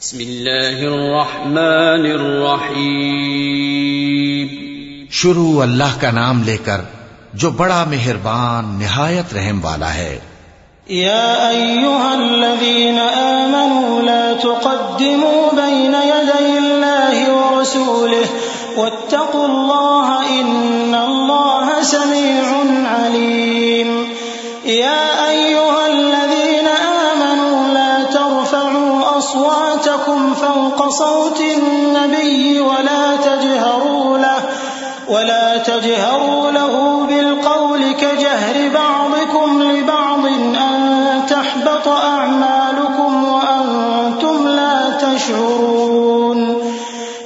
بسم الله الرحمن الرحيم شروع اللہ کا نام لے کر جو بڑا مہربان نہایت رحم والا ہے۔ يا أيها الذين آمنوا لا تقدموا بين يدي الله ورسوله واتقوا الله إن الله سميع عليم يا صوت النبي ولا تجهروا له ولا تجهروا له بالقول كجهر بعضكم لبعض أن تحبط أعمالكم وأنتم لا تشعرون.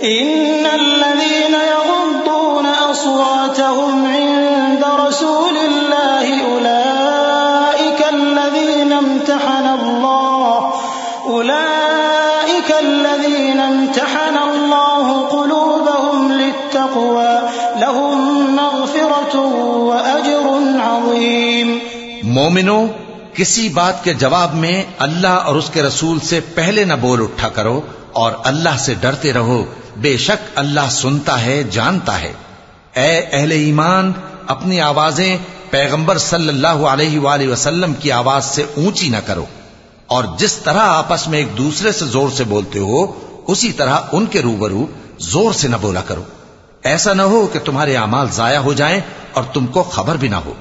إن الذين يغضون أصواتهم عند رسول مومنو، کسی بات کے جواب میں اللہ اور اس کے رسول سے پہلے نہ بول اٹھا کرو اور اللہ سے ڈرتے رہو، بے شک اللہ سنتا ہے، جانتا ہے۔ اے اہل ایمان، اپنی آوازیں پیغمبر صلی اللہ علیہ وآلہ وسلم کی آواز سے اونچی نہ کرو۔ اور جس طرح آپس میں ایک دوسرے سے زور سے بولتے ہو، اسی طرح ان کے روبرو زور سے نہ بولا کرو۔ ایسا نہ ہو کہ تمہارے اعمال ضائع ہو جائیں اور تم کو خبر بھی نہ ہو۔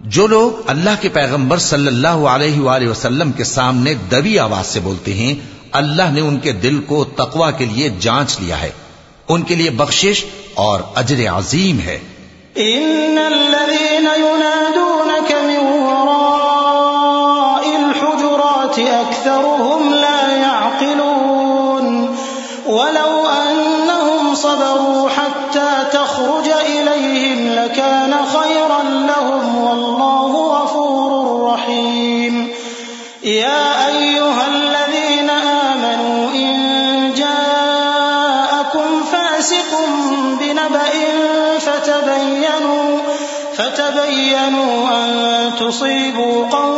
جو لوگ اللہ کے پیغمبر صلی اللہ علیہ وآلہ وسلم کے سامنے دبی آواز سے بولتے ہیں، اللہ نے ان کے دل کو تقوی کے لیے جانچ لیا ہے۔ ان کے لیے بخشش اور اجر عظیم ہے۔ إن يا أيها الذين آمنوا إن جاءكم فاسق بنبأ فتبينوا فتبينوا أن تصيبوا قوما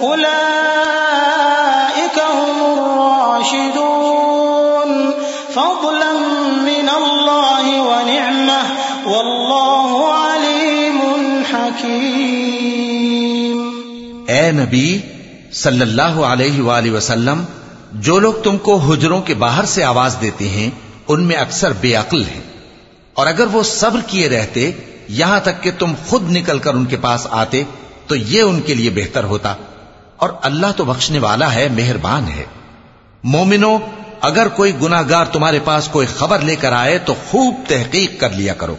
أولئك هم الراشدون. فضلا من الله ونعمة. والله عليم حكيم. اے نبی صلی اللہ علیہ وآلہ وسلم، جو لوگ تم کو حجروں کے باہر سے آواز دیتے ہیں، ان میں اکثر بے عقل ہیں۔ اور اگر وہ صبر کیے رہتے، یہاں تک کہ تم خود نکل کر ان کے پاس آتے، تو یہ ان کے لیے بہتر ہوتا۔ اور اللہ تو بخشنے والا ہے، مہربان ہے۔ مومنو، اگر کوئی گناہگار تمہارے پاس کوئی خبر لے کر آئے تو خوب تحقیق کر لیا کرو۔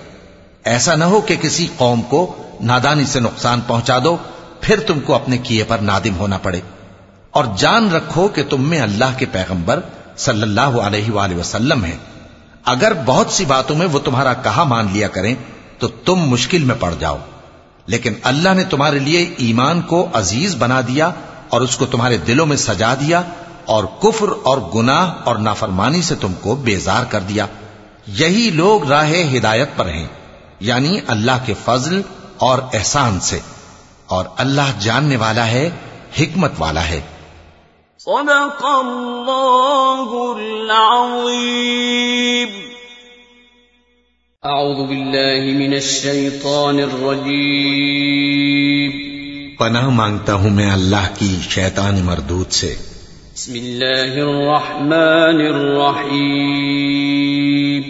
ایسا نہ ہو کہ کسی قوم کو نادانی سے نقصان پہنچا دو، پھر تم کو اپنے کیے پر نادم ہونا پڑے۔ اور جان رکھو کہ تم میں اللہ کے پیغمبر صلی اللہ علیہ وآلہ وسلم ہیں۔ اگر بہت سی باتوں میں وہ تمہارا کہا مان لیا کریں تو تم مشکل میں پڑ جاؤ۔ لیکن اللہ نے تمہارے لیے ایمان کو عزیز بنا دیا اور اس کو تمہارے دلوں میں سجا دیا اور کفر اور گناہ اور نافرمانی سے تم کو بیزار کر دیا۔ یہی لوگ راہ ہدایت پر ہیں یعنی اللہ کے فضل اور احسان سے۔ اور اللہ جاننے والا ہے، حکمت والا ہے۔ صدق الله العظيم أعوذ بالله من الشيطان الرجيم. پناہ مانگتا ہوں میں اللہ کی شیطان مردود سے۔ بسم الله الرحمن الرحيم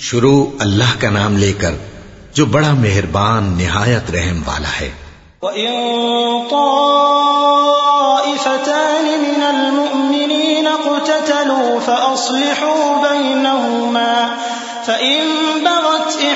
شروع اللہ کا نام لے کر جو بڑا مہربان نہایت رحم والا ہے۔ وإن طائفتان من المؤمنين اقتتلوا فأصلحوا بينهما فإن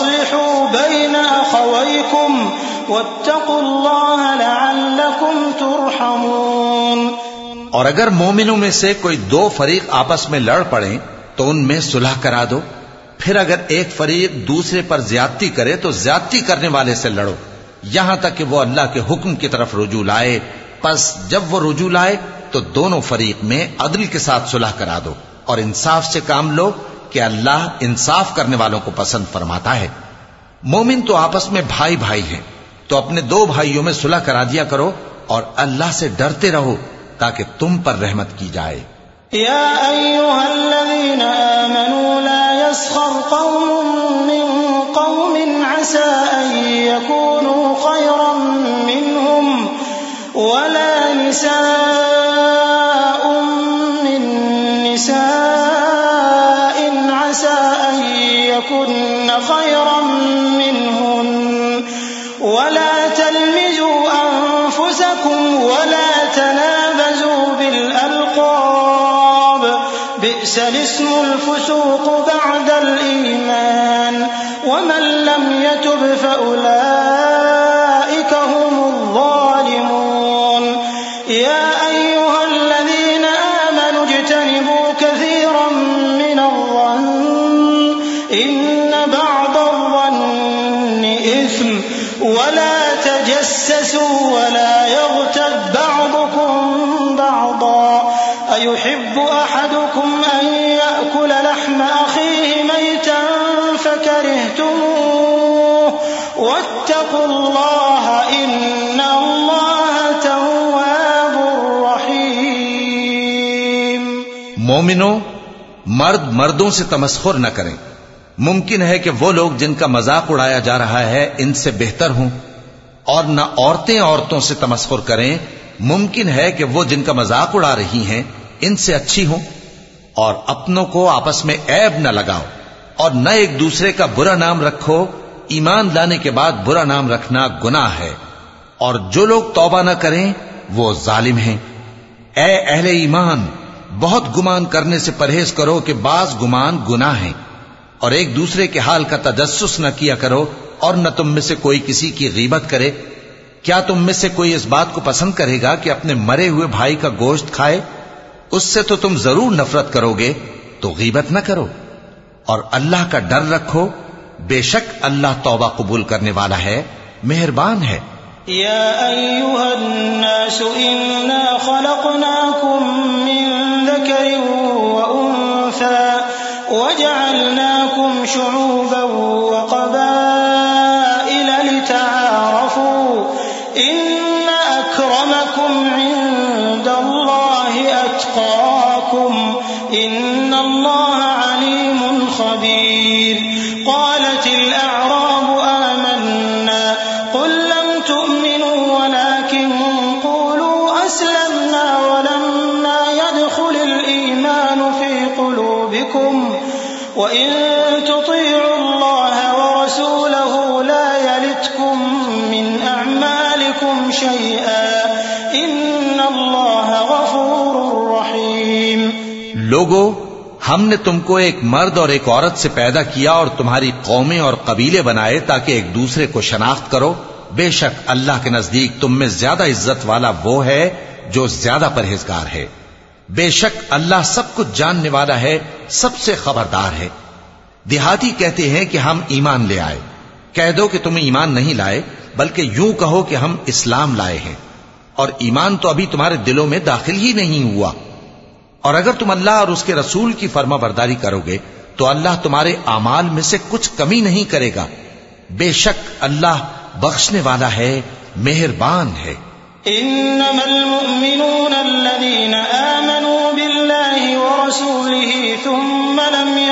إخوة بين أخويكم واتقوا الله لعلكم ترحمون اور اگر مومنوں میں سے کوئی دو فریق آپس میں لڑ پڑیں تو ان میں صلح کرا دو۔ پھر اگر ایک فریق دوسرے پر زیادتی کرے تو زیادتی کرنے والے سے لڑو۔ یہاں تک کہ وہ اللہ کے حکم کی طرف رجوع لائے۔ پس جب وہ رجوع لائے تو دونوں فریق میں عدل کے ساتھ صلح کرا دو اور انصاف سے کام لو۔ کہ اللہ انصاف کرنے والوں کو پسند فرماتا ہے۔ مومن تو آپس میں بھائی بھائی ہیں۔ تو اپنے دو بھائیوں میں صلح کرا دیا کرو اور اللہ سے ڈرتے رہو تاکہ تم پر رحمت کی جائے۔ يا أيها الذين آمنوا لا يسخر قوم من قوم عسى أن يكونوا خيرا منهم ولا نساء بئس الاسم الفسوق بعد الإيمان ومن لم يتب فأولئك هم الظالمون يا أيها الذين آمنوا اجتنبوا كثيرا من الظن إن بعض الظن إثم ولا تجسسوا ولا يغتب بعضكم بعضا أيحب أحدكم أن يأكل لحم أخيه ميتا فكرهتموه. واتقوا الله إن الله تواب رحيم. مومنوں مرد مردوں سے تمسخر نہ کریں۔ ممکن ہے کہ وہ لوگ جن کا مذاق اڑایا جا رہا ہے، ان سے بہتر ہوں۔ اور نہ عورتیں عورتوں سے تمسخر کریں۔ ممکن ہے کہ وہ جن کا مذاق اڑا رہی ہیں، ان سے اچھی ہوں۔ اور اپنوں کو آپس میں عیب نہ لگاؤ اور نہ ایک دوسرے کا برا نام رکھو۔ ایمان لانے کے بعد برا نام رکھنا گناہ ہے۔ اور جو لوگ توبہ نہ کریں، وہ ظالم ہیں۔ اے اہل ایمان، بہت گمان کرنے سے پرہیز کرو کہ بعض گمان گناہ ہیں۔ اور ایک دوسرے کے حال کا تجسس نہ کیا کرو اور نہ تم میں سے کوئی کسی کی غیبت کرے۔ کیا تم میں سے کوئی اس بات کو پسند کرے گا کہ اپنے مرے ہوئے بھائی کا گوشت کھائے؟ اس سے تو تم ضرور نفرت کرو گے، تو غیبت نہ کرو۔ اور اللہ کا ڈر رکھو، بے شک اللہ توبہ قبول کرنے والا ہے، مہربان ہے۔ يا أيها الناس إنا خلقناكم من ذكر وأنثى وجعلناكم شعوبا وقبائل لتعارفوا۔ إن أكرمكم عند أتقاكم إن الله عليم خبير قالت الأعراب آمنا قل لم تؤمنوا ولكن قولوا أسلمنا ولما يدخل الإيمان في قلوبكم وإن لوگو، ہم نے تم کو ایک مرد اور ایک عورت سے پیدا کیا اور تمہاری قومیں اور قبیلے بنائے تاکہ ایک دوسرے کو شناخت کرو۔ بے شک اللہ کے نزدیک تم میں زیادہ عزت والا وہ ہے جو زیادہ پرہیزگار ہے۔ بے شک اللہ سب کچھ جاننے والا ہے، سب سے خبردار ہے۔ دیہاتی کہتے ہیں کہ ہم ایمان لے آئے۔ کہہ دو کہ تم ایمان نہیں لائے، بلکہ یوں کہو کہ ہم اسلام لائے ہیں۔ اور ایمان تو ابھی تمہارے دلوں میں داخل ہی نہیں ہوا۔ اور اگر تم اللہ اور اس کے رسول کی فرما برداری کرو گے، تو اللہ تمہارے اعمال میں سے کچھ کمی نہیں کرے گا۔ بے شک اللہ بخشنے والا ہے، مہربان ہے۔ انما المؤمنون الذين آمنوا بالله ورسوله ثم لم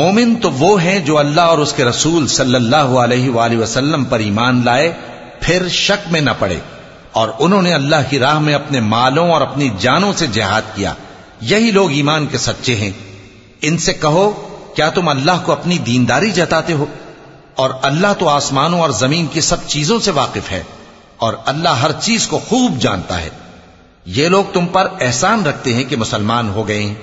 مومن تو وہ ہیں جو اللہ اور اس کے رسول صلی اللہ علیہ وآلہ وسلم پر ایمان لائے، پھر شک میں نہ پڑے۔ اور انہوں نے اللہ کی راہ میں اپنے مالوں اور اپنی جانوں سے جہاد کیا۔ یہی لوگ ایمان کے سچے ہیں۔ ان سے کہو، کیا تم اللہ کو اپنی دینداری جتاتے ہو؟ اور اللہ تو آسمانوں اور زمین کی سب چیزوں سے واقف ہے، اور اللہ ہر چیز کو خوب جانتا ہے۔ یہ لوگ تم پر احسان رکھتے ہیں کہ مسلمان ہو گئے ہیں۔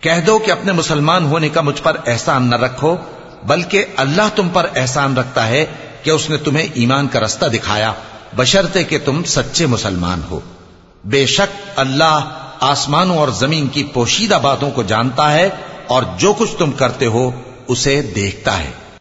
کہہ دو کہ اپنے مسلمان ہونے کا مجھ پر احسان نہ رکھو، بلکہ اللہ تم پر احسان رکھتا ہے کہ اس نے تمہیں ایمان کا رستہ دکھایا بشرتے کہ تم سچے مسلمان ہو۔ بے شک اللہ آسمانوں اور زمین کی پوشیدہ باتوں کو جانتا ہے اور جو کچھ تم کرتے ہو، اسے دیکھتا ہے۔